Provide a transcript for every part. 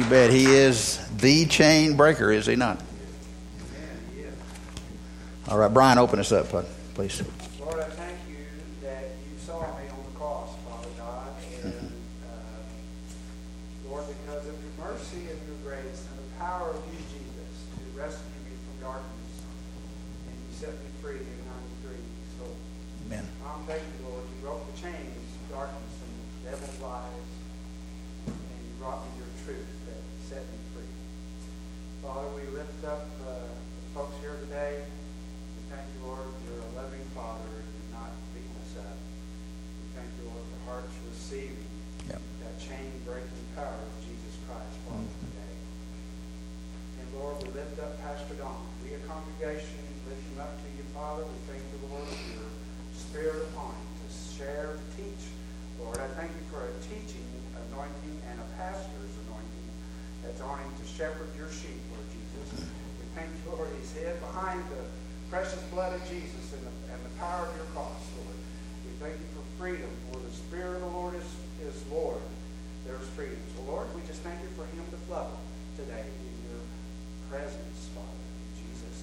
You bet he is the chain breaker, is he not? All right, Brian, open us up, please. Hid behind the precious blood of Jesus and the, and the power of your cross, Lord. We thank you for freedom, for the Spirit of the Lord is, is Lord. There's freedom. So, Lord, we just thank you for him to flow today in your presence, Father. In Jesus'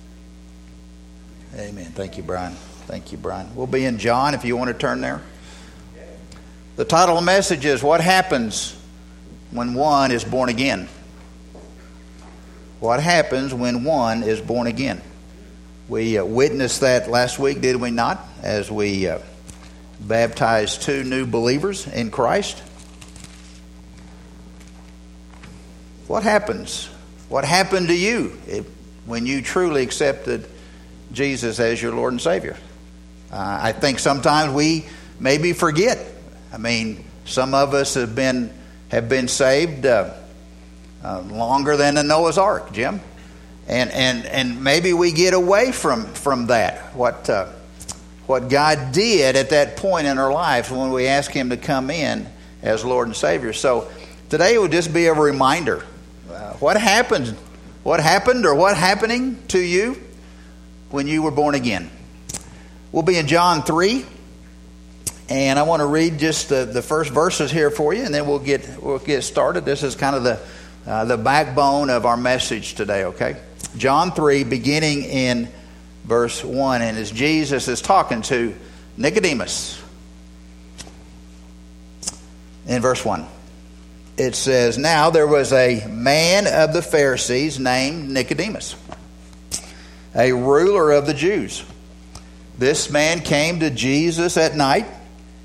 name. Amen. Thank you, Brian. Thank you, Brian. We'll be in John if you want to turn there. The title of the message is What Happens When One is Born Again? What happens when one is born again? We uh, witnessed that last week, did we not? As we uh, baptized two new believers in Christ. What happens? What happened to you when you truly accepted Jesus as your Lord and Savior? Uh, I think sometimes we maybe forget. I mean, some of us have been have been saved uh, uh, longer than the Noah's Ark, Jim, and and and maybe we get away from from that. What uh, what God did at that point in our lives when we ask Him to come in as Lord and Savior. So today would just be a reminder. Uh, what happened? What happened, or what happening to you when you were born again? We'll be in John three. And I want to read just the, the first verses here for you, and then we'll get we'll get started. This is kind of the uh, the backbone of our message today. Okay, John three, beginning in verse one, and as Jesus is talking to Nicodemus in verse one, it says, "Now there was a man of the Pharisees named Nicodemus, a ruler of the Jews. This man came to Jesus at night."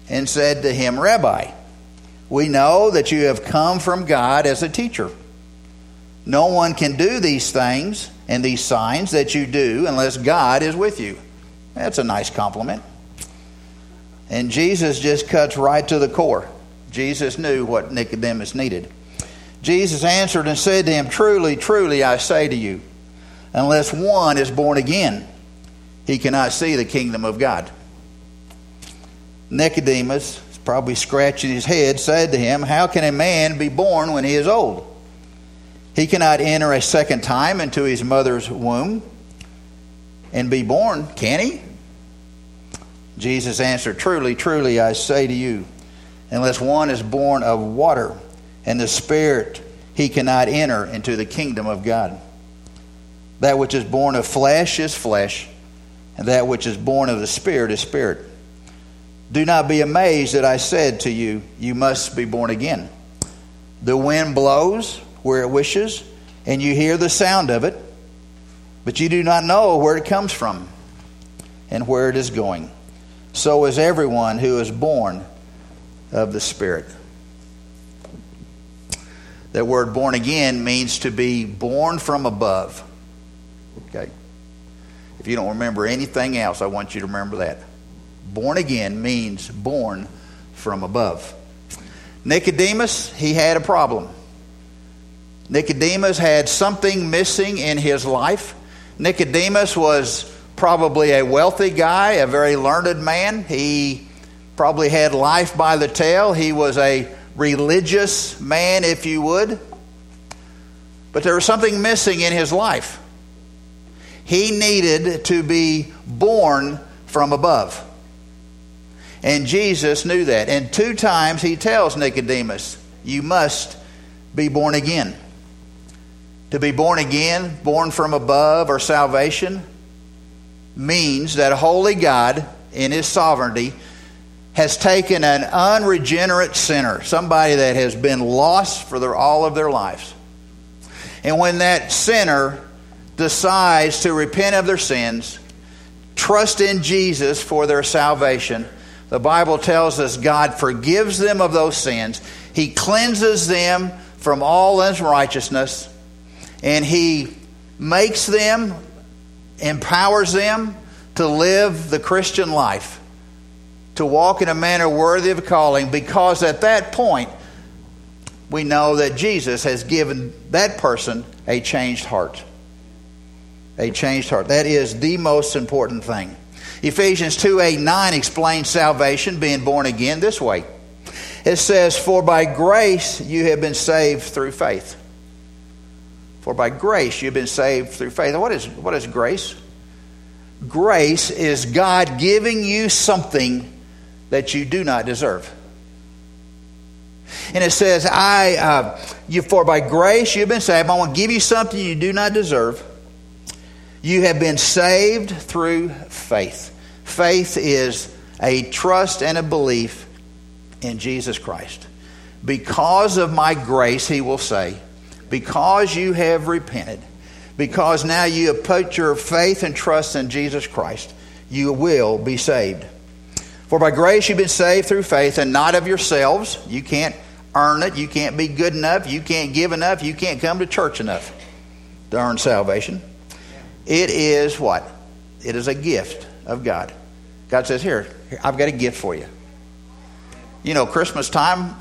and said to him, Rabbi, we know that you have come from God as a teacher. No one can do these things and these signs that you do unless God is with you. That's a nice compliment. And Jesus just cuts right to the core. Jesus knew what Nicodemus needed. Jesus answered and said to him, Truly, truly, I say to you, unless one is born again, he cannot see the kingdom of God. Nicodemus, probably scratching his head, said to him, How can a man be born when he is old? He cannot enter a second time into his mother's womb and be born, can he? Jesus answered, Truly, truly, I say to you, unless one is born of water and the Spirit, he cannot enter into the kingdom of God. That which is born of flesh is flesh, and that which is born of the Spirit is spirit. Do not be amazed that I said to you, You must be born again. The wind blows where it wishes, and you hear the sound of it, but you do not know where it comes from and where it is going. So is everyone who is born of the Spirit. That word born again means to be born from above. Okay? If you don't remember anything else, I want you to remember that. Born again means born from above. Nicodemus, he had a problem. Nicodemus had something missing in his life. Nicodemus was probably a wealthy guy, a very learned man. He probably had life by the tail. He was a religious man, if you would. But there was something missing in his life. He needed to be born from above. And Jesus knew that. And two times he tells Nicodemus, You must be born again. To be born again, born from above, or salvation means that a holy God, in his sovereignty, has taken an unregenerate sinner, somebody that has been lost for their, all of their lives. And when that sinner decides to repent of their sins, trust in Jesus for their salvation, the Bible tells us God forgives them of those sins. He cleanses them from all unrighteousness, and He makes them, empowers them to live the Christian life, to walk in a manner worthy of calling, because at that point, we know that Jesus has given that person a changed heart. A changed heart. That is the most important thing. Ephesians 2 8 9 explains salvation, being born again, this way. It says, For by grace you have been saved through faith. For by grace you've been saved through faith. What is, what is grace? Grace is God giving you something that you do not deserve. And it says, I, uh, you, for by grace you've been saved. I want to give you something you do not deserve. You have been saved through faith. Faith is a trust and a belief in Jesus Christ. Because of my grace, he will say, because you have repented, because now you have put your faith and trust in Jesus Christ, you will be saved. For by grace you've been saved through faith and not of yourselves. You can't earn it. You can't be good enough. You can't give enough. You can't come to church enough to earn salvation. It is what? It is a gift of God. God says, Here, I've got a gift for you. You know, Christmas time,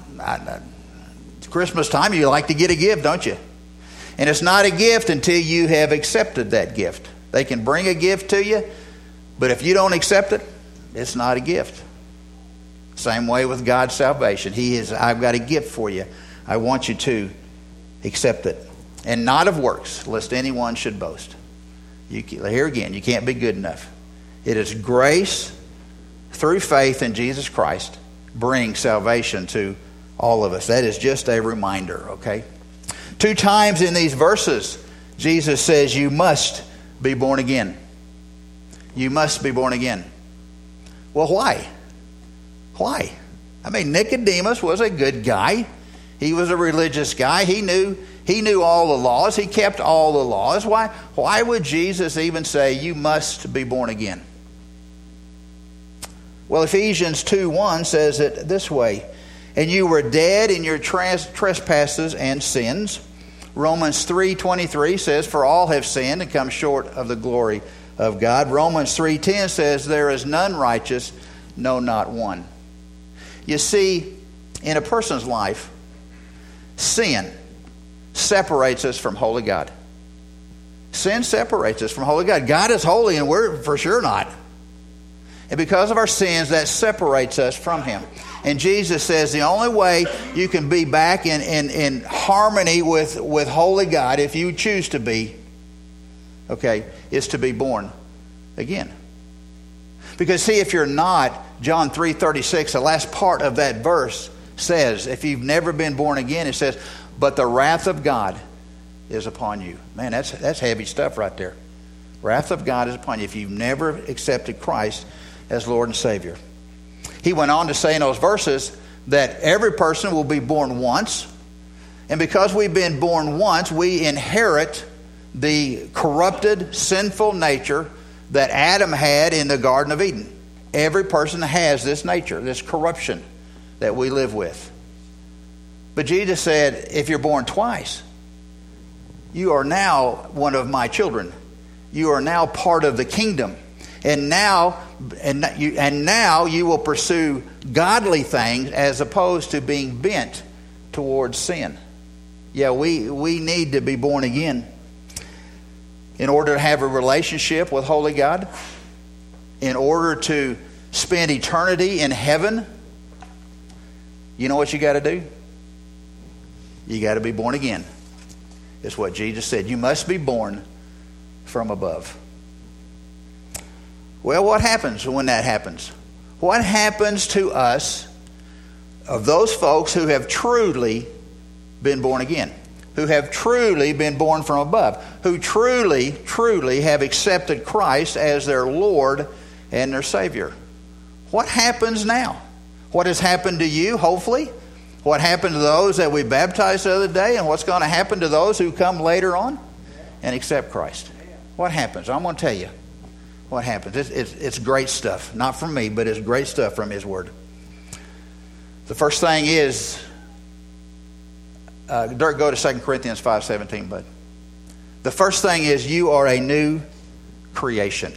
Christmas time, you like to get a gift, don't you? And it's not a gift until you have accepted that gift. They can bring a gift to you, but if you don't accept it, it's not a gift. Same way with God's salvation. He is, I've got a gift for you. I want you to accept it. And not of works, lest anyone should boast. You, here again, you can't be good enough. It is grace through faith in Jesus Christ brings salvation to all of us. That is just a reminder, okay? Two times in these verses, Jesus says, You must be born again. You must be born again. Well, why? Why? I mean, Nicodemus was a good guy. He was a religious guy. He knew he knew all the laws. He kept all the laws. Why why would Jesus even say you must be born again? Well, Ephesians 2 1 says it this way And you were dead in your trespasses and sins. Romans 3:23 says for all have sinned and come short of the glory of God. Romans 3:10 says there is none righteous, no not one. You see, in a person's life, sin separates us from holy God. Sin separates us from holy God. God is holy and we're for sure not. And because of our sins, that separates us from Him. And Jesus says the only way you can be back in, in, in harmony with, with holy God, if you choose to be, okay, is to be born again. Because see, if you're not, John 3:36, the last part of that verse says, if you've never been born again, it says, but the wrath of God is upon you. Man, that's that's heavy stuff right there. Wrath of God is upon you if you've never accepted Christ as Lord and Savior. He went on to say in those verses that every person will be born once, and because we've been born once, we inherit the corrupted, sinful nature that Adam had in the Garden of Eden. Every person has this nature, this corruption that we live with. But Jesus said, if you're born twice, you are now one of my children. You are now part of the kingdom. And now, and you, and now you will pursue godly things as opposed to being bent towards sin. Yeah, we, we need to be born again in order to have a relationship with Holy God, in order to spend eternity in heaven. You know what you got to do? You got to be born again. It's what Jesus said. You must be born from above. Well, what happens when that happens? What happens to us of those folks who have truly been born again? who have truly been born from above, who truly, truly have accepted Christ as their Lord and their Savior. What happens now? What has happened to you, hopefully? What happened to those that we baptized the other day, and what's going to happen to those who come later on and accept Christ? What happens? I'm going to tell you what happens. It's, it's, it's great stuff. Not from me, but it's great stuff from His Word. The first thing is uh, Dirk, go to 2 Corinthians 5.17, bud. The first thing is you are a new creation.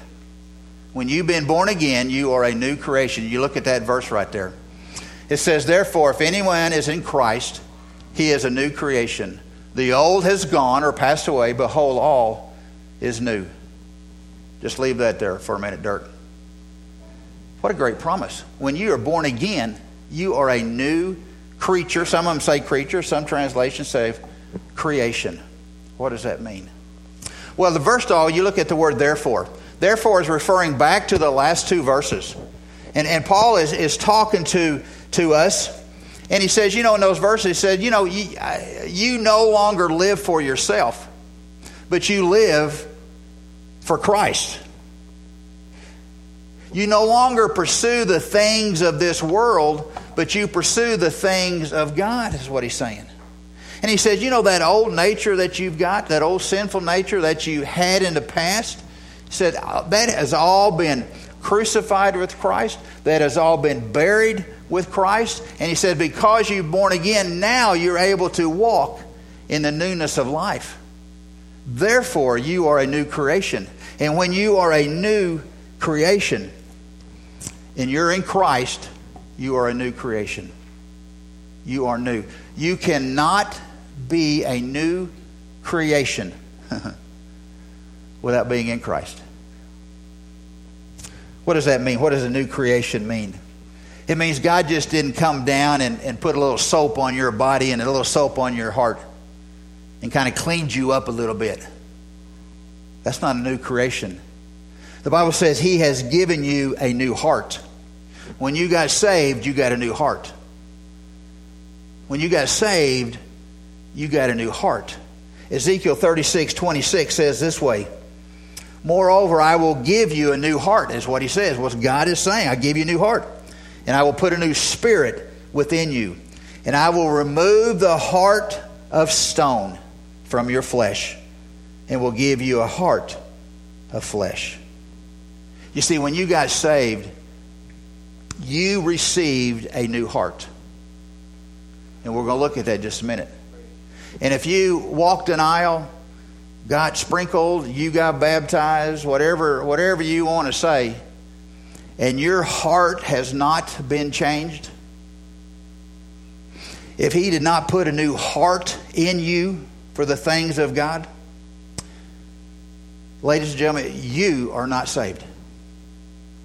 When you've been born again, you are a new creation. You look at that verse right there. It says, Therefore, if anyone is in Christ, he is a new creation. The old has gone or passed away. Behold, all is new. Just leave that there for a minute, Dirk. What a great promise. When you are born again, you are a new creature. Some of them say creature, some translations say creation. What does that mean? Well, the first of all, you look at the word therefore. Therefore is referring back to the last two verses. And, and Paul is, is talking to, to us, and he says, you know, in those verses, he said, you know, you, you no longer live for yourself, but you live for Christ. You no longer pursue the things of this world, but you pursue the things of God, is what he's saying. And he says, You know, that old nature that you've got, that old sinful nature that you had in the past, he said, uh, that has all been crucified with Christ, that has all been buried with Christ. And he said, Because you're born again, now you're able to walk in the newness of life. Therefore, you are a new creation. And when you are a new creation and you're in Christ, you are a new creation. You are new. You cannot be a new creation without being in Christ. What does that mean? What does a new creation mean? It means God just didn't come down and, and put a little soap on your body and a little soap on your heart and kind of cleaned you up a little bit. That's not a new creation. The Bible says He has given you a new heart. When you got saved, you got a new heart. When you got saved, you got a new heart. Ezekiel 36, 26 says this way Moreover, I will give you a new heart, is what he says. What God is saying. I give you a new heart. And I will put a new spirit within you. And I will remove the heart of stone from your flesh and will give you a heart of flesh. You see, when you got saved, you received a new heart. And we're going to look at that just a minute. And if you walked an aisle, got sprinkled, you got baptized, whatever, whatever you want to say, and your heart has not been changed, if He did not put a new heart in you for the things of God, ladies and gentlemen, you are not saved.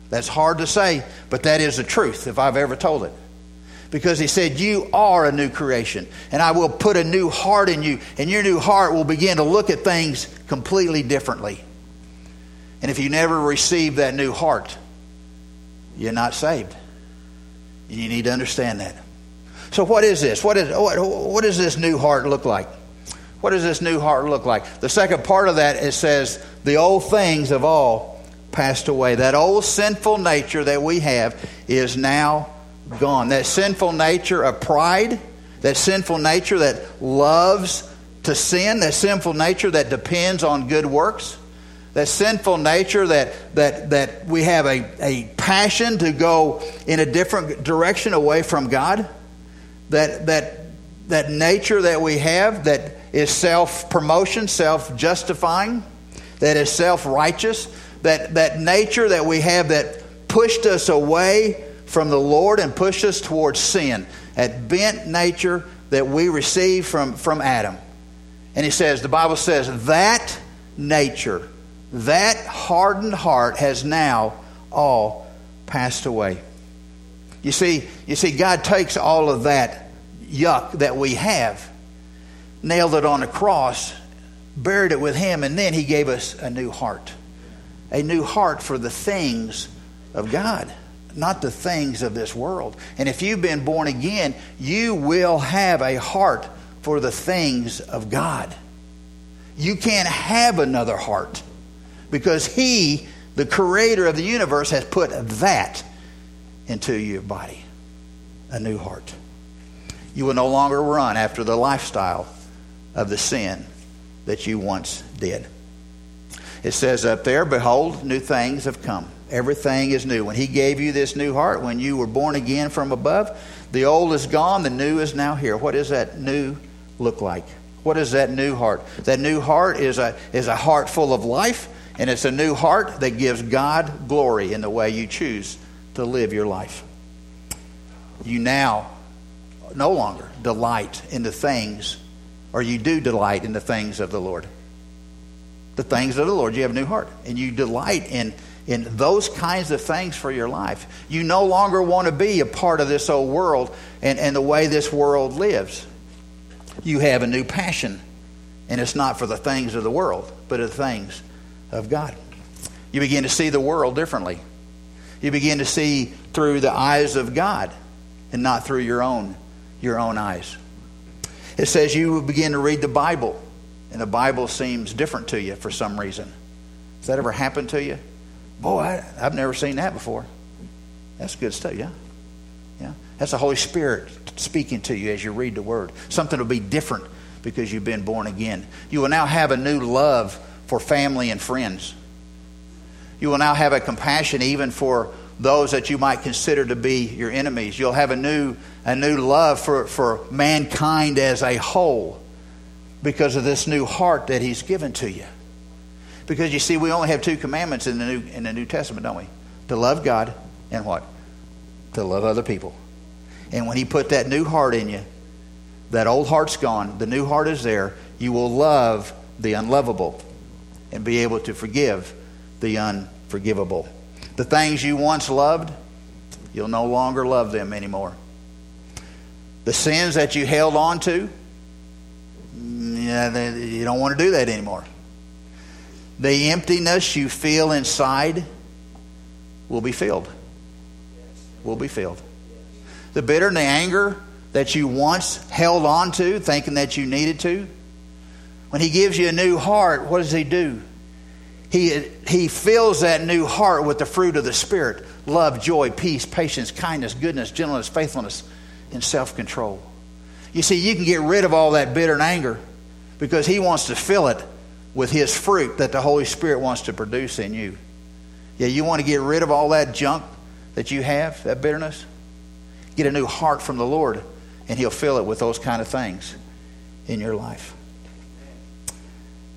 That's hard to say, but that is the truth if I've ever told it. Because he said, You are a new creation, and I will put a new heart in you, and your new heart will begin to look at things completely differently. And if you never receive that new heart, you're not saved. You need to understand that. So, what is this? What, is, what, what does this new heart look like? What does this new heart look like? The second part of that it says, The old things of all passed away. That old sinful nature that we have is now gone. That sinful nature of pride, that sinful nature that loves to sin, that sinful nature that depends on good works, that sinful nature that, that, that we have a, a passion to go in a different direction away from God, that, that, that nature that we have that is self promotion, self justifying, that is self righteous, that, that nature that we have that pushed us away from the Lord and pushed us towards sin, that bent nature that we received from, from Adam. And he says, the Bible says, that nature, that hardened heart has now all passed away. You see, you see, God takes all of that yuck that we have, nailed it on the cross, buried it with Him, and then He gave us a new heart a new heart for the things of God, not the things of this world. And if you've been born again, you will have a heart for the things of God. You can't have another heart because He, the creator of the universe, has put that into your body a new heart. You will no longer run after the lifestyle of the sin that you once did. It says up there, Behold, new things have come. Everything is new. When He gave you this new heart, when you were born again from above, the old is gone, the new is now here. What does that new look like? What is that new heart? That new heart is a, is a heart full of life, and it's a new heart that gives God glory in the way you choose to live your life. You now no longer delight in the things, or you do delight in the things of the Lord. The things of the Lord, you have a new heart, and you delight in in those kinds of things for your life. You no longer want to be a part of this old world and, and the way this world lives. You have a new passion, and it's not for the things of the world, but the things of God. You begin to see the world differently. You begin to see through the eyes of God and not through your own your own eyes. It says you begin to read the Bible, and the Bible seems different to you for some reason. Has that ever happened to you? Boy, I, have never seen that before. That's good stuff, yeah? Yeah. That's the Holy Spirit speaking to you as you read the Word. Something will be different because you've been born again. You will now have a new love for family and friends. You will now have a compassion even for those that you might consider to be your enemies. You'll have a new, a new love for, for mankind as a whole because of this new heart that He's given to you. Because you see, we only have two commandments in the New, in the New Testament, don't we? To love God and what? To love other people. And when He put that new heart in you, that old heart's gone, the new heart is there, you will love the unlovable and be able to forgive the unforgivable. The things you once loved, you'll no longer love them anymore. The sins that you held on to, you don't want to do that anymore. The emptiness you feel inside will be filled. Will be filled. The bitter and the anger that you once held on to, thinking that you needed to, when He gives you a new heart, what does He do? He, he fills that new heart with the fruit of the Spirit love, joy, peace, patience, kindness, goodness, gentleness, faithfulness, and self control. You see, you can get rid of all that bitter and anger because He wants to fill it with His fruit that the Holy Spirit wants to produce in you. Yeah, you want to get rid of all that junk that you have, that bitterness? Get a new heart from the Lord, and He'll fill it with those kind of things in your life.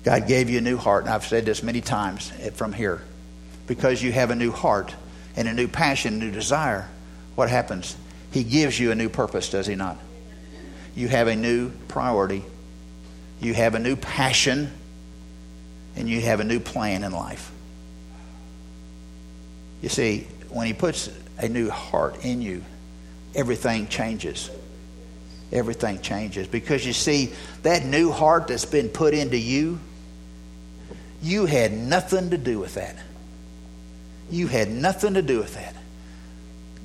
God gave you a new heart, and I've said this many times from here. Because you have a new heart and a new passion, a new desire, what happens? He gives you a new purpose, does He not? You have a new priority, you have a new passion, and you have a new plan in life. You see, when He puts a new heart in you, everything changes. Everything changes. Because you see, that new heart that's been put into you, you had nothing to do with that. You had nothing to do with that.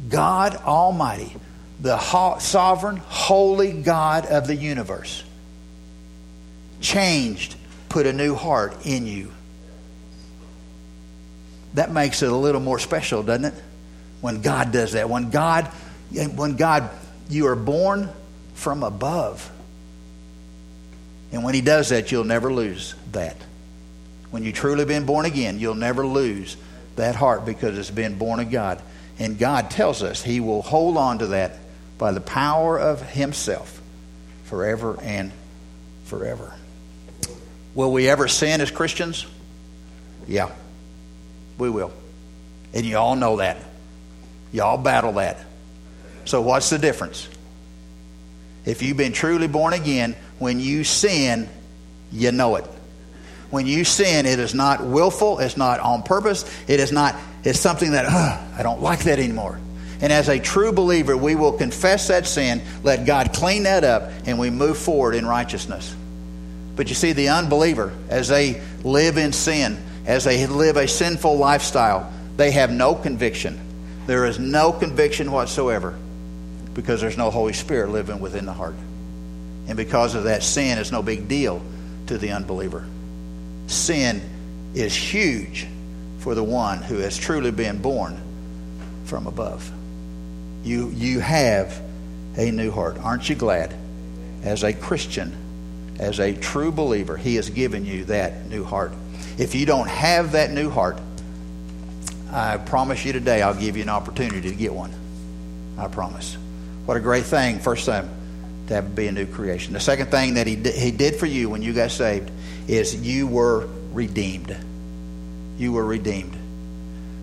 God Almighty, the sovereign, holy God of the universe, changed put a new heart in you. That makes it a little more special, doesn't it? When God does that. When God, when God, you are born from above. And when He does that, you'll never lose that. When you truly been born again, you'll never lose that heart because it's been born of God. And God tells us He will hold on to that by the power of Himself forever and forever. Will we ever sin as Christians? Yeah, we will. And you all know that. You all battle that. So, what's the difference? If you've been truly born again, when you sin, you know it. When you sin, it is not willful, it's not on purpose, it is not, it's something that, I don't like that anymore. And as a true believer, we will confess that sin, let God clean that up, and we move forward in righteousness. But you see, the unbeliever, as they live in sin, as they live a sinful lifestyle, they have no conviction. There is no conviction whatsoever because there's no Holy Spirit living within the heart. And because of that, sin is no big deal to the unbeliever. Sin is huge for the one who has truly been born from above. You, you have a new heart. Aren't you glad? As a Christian, as a true believer, He has given you that new heart. If you don't have that new heart, I promise you today I'll give you an opportunity to get one. I promise. What a great thing, first time, to have be a new creation. The second thing that he did, he did for you when you got saved is you were redeemed. You were redeemed.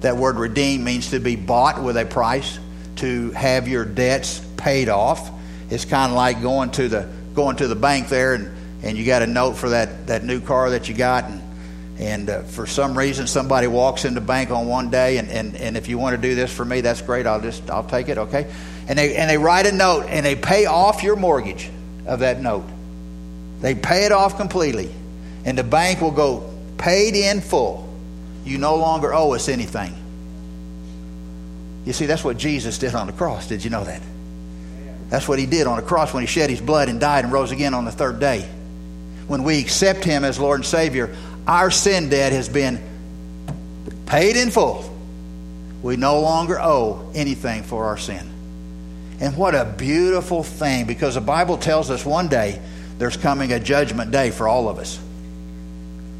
That word redeemed means to be bought with a price, to have your debts paid off. It's kind of like going to the going to the bank there and, and you got a note for that, that new car that you got and and uh, for some reason somebody walks in the bank on one day and, and, and if you want to do this for me that's great i'll just i'll take it okay and they and they write a note and they pay off your mortgage of that note they pay it off completely and the bank will go paid in full you no longer owe us anything you see that's what jesus did on the cross did you know that that's what he did on the cross when he shed his blood and died and rose again on the third day when we accept him as lord and savior our sin debt has been paid in full. We no longer owe anything for our sin. And what a beautiful thing because the Bible tells us one day there's coming a judgment day for all of us.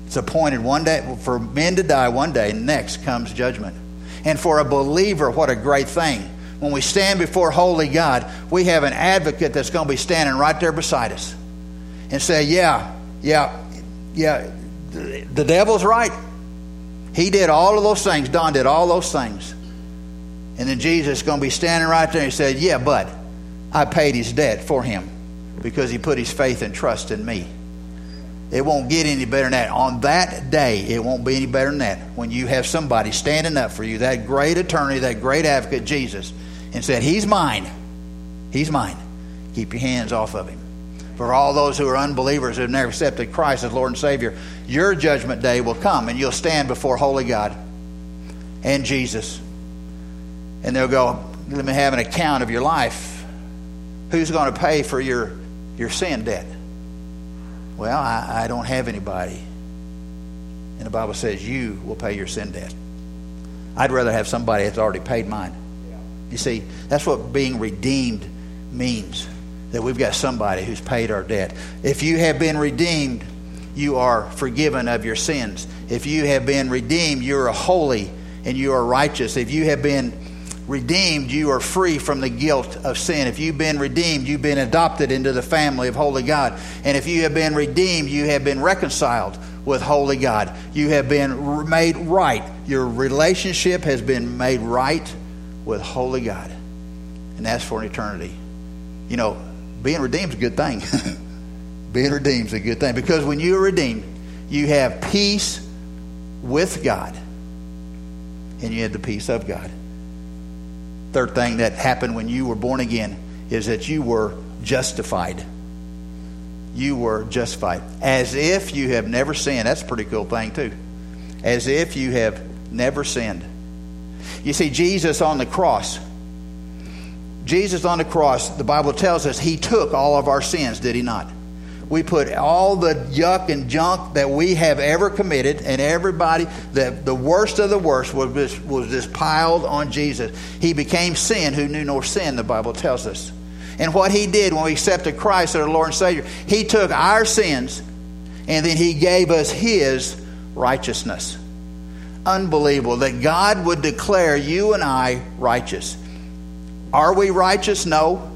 It's appointed one day for men to die one day, next comes judgment. And for a believer, what a great thing. When we stand before holy God, we have an advocate that's going to be standing right there beside us and say, Yeah, yeah, yeah, the devil's right. He did all of those things. Don did all those things. And then Jesus is going to be standing right there and he said, Yeah, but I paid his debt for him because he put his faith and trust in me. It won't get any better than that. On that day, it won't be any better than that. When you have somebody standing up for you, that great attorney, that great advocate, Jesus, and said, He's mine. He's mine. Keep your hands off of him for all those who are unbelievers who have never accepted Christ as Lord and Savior, your judgment day will come and you'll stand before holy God and Jesus. And they'll go, let me have an account of your life. Who's going to pay for your, your sin debt? Well, I, I don't have anybody. And the Bible says you will pay your sin debt. I'd rather have somebody that's already paid mine. You see, that's what being redeemed means that we've got somebody who's paid our debt. If you have been redeemed, you are forgiven of your sins. If you have been redeemed, you are holy and you are righteous. If you have been redeemed, you are free from the guilt of sin. If you've been redeemed, you've been adopted into the family of Holy God. And if you have been redeemed, you have been reconciled with Holy God. You have been made right. Your relationship has been made right with Holy God. And that's for an eternity. You know, being redeemed is a good thing. being redeemed is a good thing because when you are redeemed, you have peace with God and you have the peace of God. Third thing that happened when you were born again is that you were justified. You were justified. As if you have never sinned. That's a pretty cool thing, too. As if you have never sinned. You see, Jesus on the cross Jesus on the cross, the Bible tells us he took all of our sins, did he not? We put all the yuck and junk that we have ever committed, and everybody, the, the worst of the worst, was just, was just piled on Jesus. He became sin who knew no sin, the Bible tells us. And what he did when we accepted Christ as our Lord and Savior, he took our sins and then he gave us his righteousness. Unbelievable that God would declare you and I righteous. Are we righteous? No.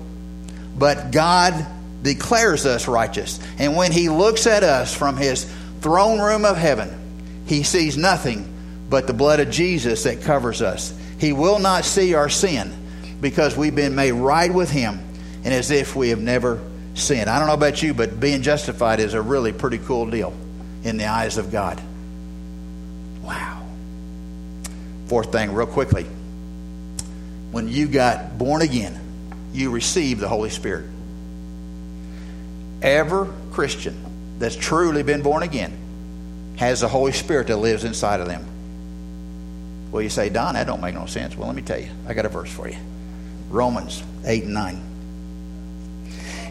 But God declares us righteous. And when He looks at us from His throne room of heaven, He sees nothing but the blood of Jesus that covers us. He will not see our sin because we've been made right with Him and as if we have never sinned. I don't know about you, but being justified is a really pretty cool deal in the eyes of God. Wow. Fourth thing, real quickly when you got born again, you received the Holy Spirit. Every Christian that's truly been born again has the Holy Spirit that lives inside of them. Well, you say, Don, that don't make no sense. Well, let me tell you. I got a verse for you. Romans 8 and 9.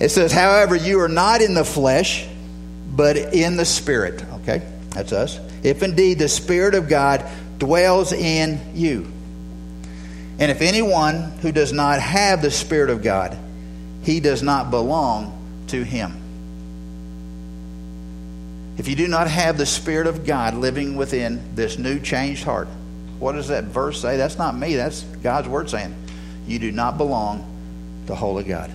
It says, however, you are not in the flesh, but in the Spirit. Okay, that's us. If indeed the Spirit of God dwells in you. And if anyone who does not have the Spirit of God, he does not belong to him. If you do not have the Spirit of God living within this new changed heart, what does that verse say? That's not me, that's God's word saying. You do not belong to Holy God.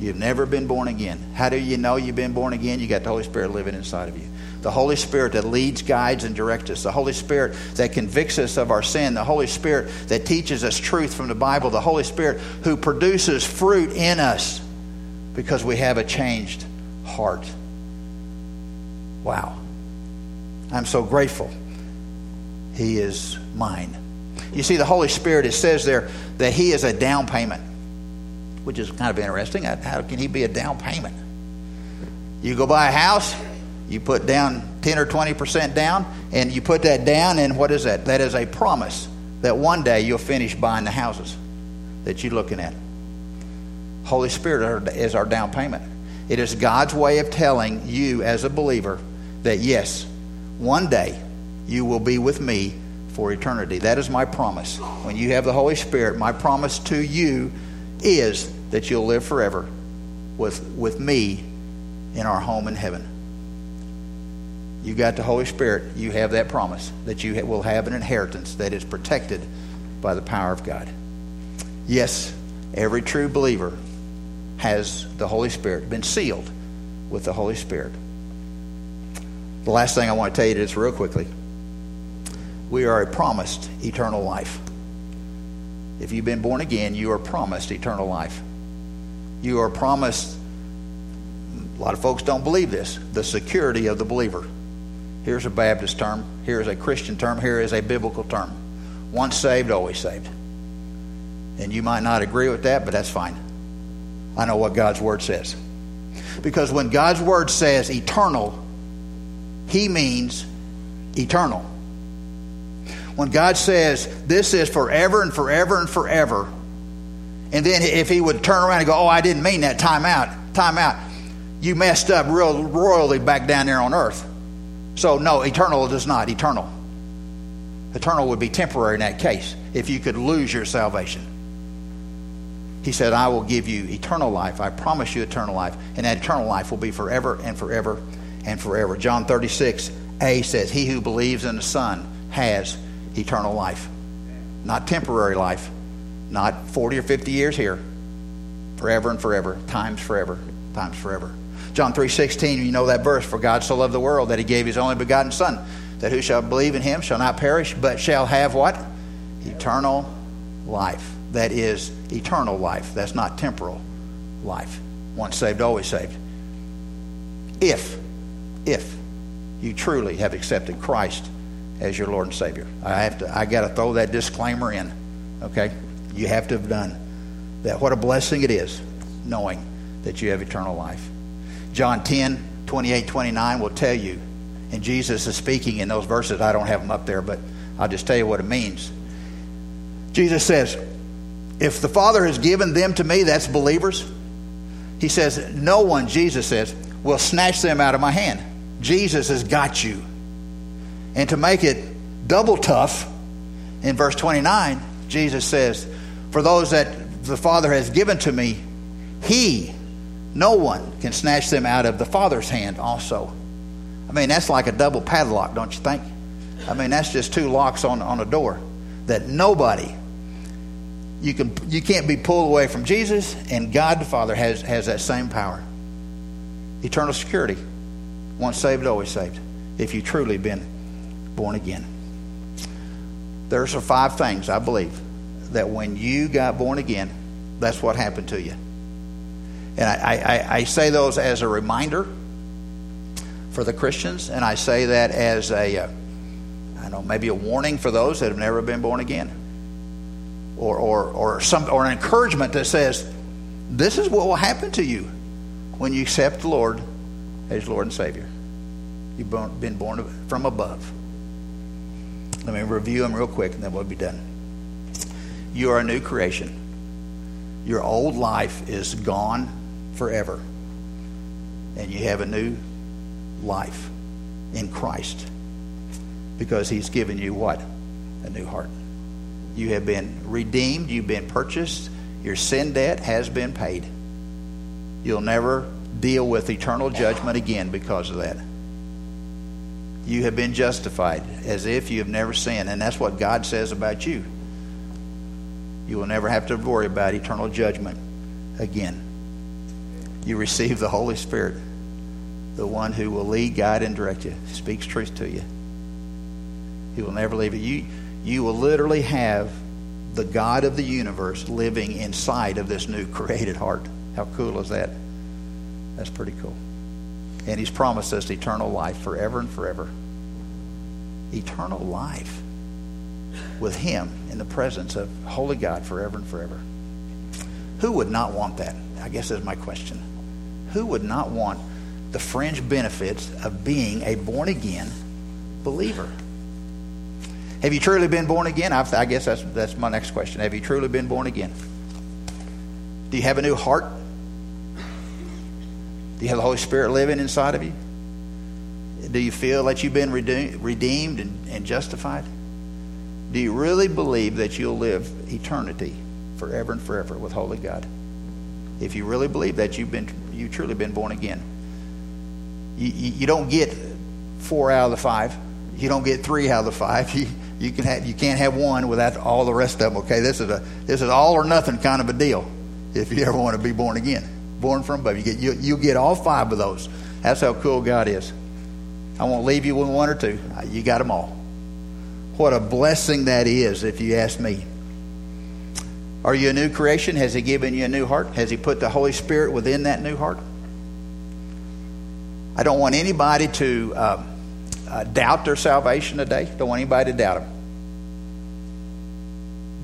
You've never been born again. How do you know you've been born again? You got the Holy Spirit living inside of you. The Holy Spirit that leads, guides, and directs us. The Holy Spirit that convicts us of our sin. The Holy Spirit that teaches us truth from the Bible. The Holy Spirit who produces fruit in us because we have a changed heart. Wow. I'm so grateful. He is mine. You see, the Holy Spirit, it says there that He is a down payment which is kind of interesting. How can he be a down payment? You go buy a house, you put down 10 or 20% down, and you put that down, and what is that? That is a promise that one day you'll finish buying the houses that you're looking at. Holy Spirit is our down payment. It is God's way of telling you as a believer that yes, one day you will be with me for eternity. That is my promise. When you have the Holy Spirit, my promise to you is that you'll live forever with, with me in our home in heaven. You've got the Holy Spirit, you have that promise that you will have an inheritance that is protected by the power of God. Yes, every true believer has the Holy Spirit, been sealed with the Holy Spirit. The last thing I want to tell you is real quickly. We are a promised eternal life. If you've been born again, you are promised eternal life. You are promised, a lot of folks don't believe this, the security of the believer. Here's a Baptist term, here's a Christian term, here is a biblical term. Once saved, always saved. And you might not agree with that, but that's fine. I know what God's Word says. Because when God's Word says eternal, He means eternal. When God says this is forever and forever and forever, and then if he would turn around and go, Oh, I didn't mean that, time out, time out. You messed up real royally back down there on earth. So, no, eternal does not. Eternal. Eternal would be temporary in that case if you could lose your salvation. He said, I will give you eternal life. I promise you eternal life. And that eternal life will be forever and forever and forever. John 36, A says, He who believes in the Son has eternal life. Not temporary life, not 40 or 50 years here. Forever and forever, times forever, times forever. John 3:16, you know that verse, for God so loved the world that he gave his only begotten son, that who shall believe in him shall not perish, but shall have what? Eternal life. That is eternal life. That's not temporal life. Once saved, always saved. If, if you truly have accepted Christ as your Lord and Savior. I have to I got to throw that disclaimer in. Okay? You have to have done that. What a blessing it is knowing that you have eternal life. John 10, 28, 29 will tell you, and Jesus is speaking in those verses. I don't have them up there, but I'll just tell you what it means. Jesus says, If the Father has given them to me, that's believers. He says, No one, Jesus says, will snatch them out of my hand. Jesus has got you. And to make it double tough, in verse 29, Jesus says, For those that the Father has given to me, He, no one can snatch them out of the Father's hand also. I mean, that's like a double padlock, don't you think? I mean, that's just two locks on, on a door that nobody you can you can't be pulled away from Jesus and God the Father has has that same power. Eternal security. Once saved, always saved. If you've truly been born again. There's five things, I believe, that when you got born again, that's what happened to you. And I, I, I say those as a reminder for the Christians, and I say that as a, uh, I don't know, maybe a warning for those that have never been born again, or or or some or an encouragement that says, this is what will happen to you when you accept the Lord as Lord and Savior. You've been born from above. Let me review them real quick and then we'll be done. You are a new creation. Your old life is gone forever. And you have a new life in Christ because He's given you what? A new heart. You have been redeemed, you've been purchased, your sin debt has been paid. You'll never deal with eternal judgment again because of that. You have been justified as if you have never sinned, and that's what God says about you. You will never have to worry about eternal judgment again. You receive the Holy Spirit, the one who will lead, guide, and direct you, speaks truth to you. He will never leave you. You, will literally have the God of the universe living inside of this new created heart. How cool is that? That's pretty cool. And He's promised us eternal life forever and forever. Eternal life with Him in the presence of Holy God forever and forever. Who would not want that? I guess that's my question. Who would not want the fringe benefits of being a born again believer? Have you truly been born again? I guess that's, that's my next question. Have you truly been born again? Do you have a new heart? Do you have the Holy Spirit living inside of you? Do you feel that you've been redeemed and, and justified? Do you really believe that you'll live eternity forever and forever with Holy God? If you really believe that you've been, you truly been born again, you, you, you don't get four out of the five. You don't get three out of the five. You, you can have you can't have one without all the rest of them. Okay, this is a this is all or nothing kind of a deal. If you ever want to be born again, born from above, you get you you get all five of those. That's how cool God is. I won't leave you with one or two. You got them all. What a blessing that is, if you ask me. Are you a new creation? Has He given you a new heart? Has He put the Holy Spirit within that new heart? I don't want anybody to. Um, uh, doubt their salvation today. Don't want anybody to doubt them.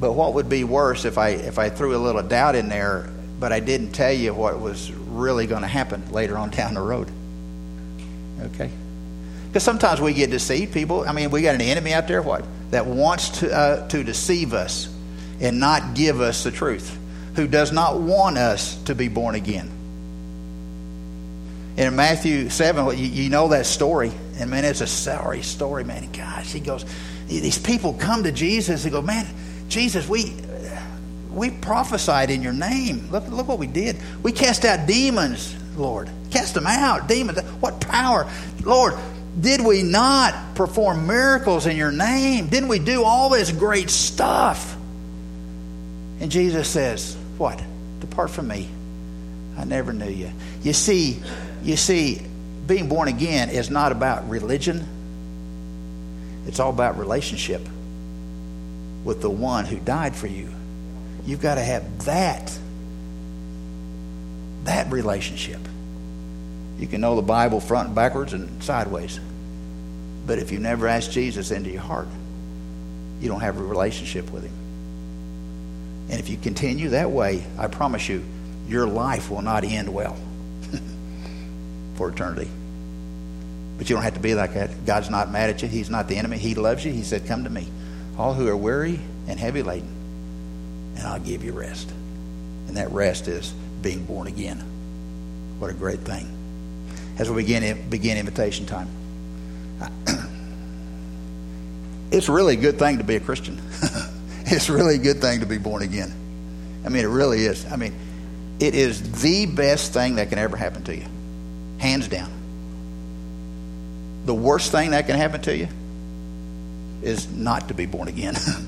But what would be worse if I if I threw a little doubt in there, but I didn't tell you what was really going to happen later on down the road? Okay. Because sometimes we get deceived. People, I mean, we got an enemy out there, what that wants to uh, to deceive us and not give us the truth, who does not want us to be born again. In Matthew seven, you, you know that story and man, it's a sorry story, man. Gosh, he goes, these people come to Jesus and go, man, Jesus, we we prophesied in your name. Look, look what we did. We cast out demons, Lord. Cast them out, demons. What power, Lord? Did we not perform miracles in your name? Didn't we do all this great stuff? And Jesus says, What? Depart from me. I never knew you. You see, you see, being born again is not about religion, it's all about relationship with the one who died for you. You've got to have that that relationship. You can know the Bible front and backwards and sideways. But if you never ask Jesus into your heart, you don't have a relationship with him. And if you continue that way, I promise you, your life will not end well for eternity. But you don't have to be like that. God's not mad at you. He's not the enemy. He loves you. He said, Come to me, all who are weary and heavy laden, and I'll give you rest. And that rest is being born again. What a great thing. As we begin, begin invitation time, it's really a good thing to be a Christian. it's really a good thing to be born again. I mean, it really is. I mean, it is the best thing that can ever happen to you, hands down the worst thing that can happen to you is not to be born again.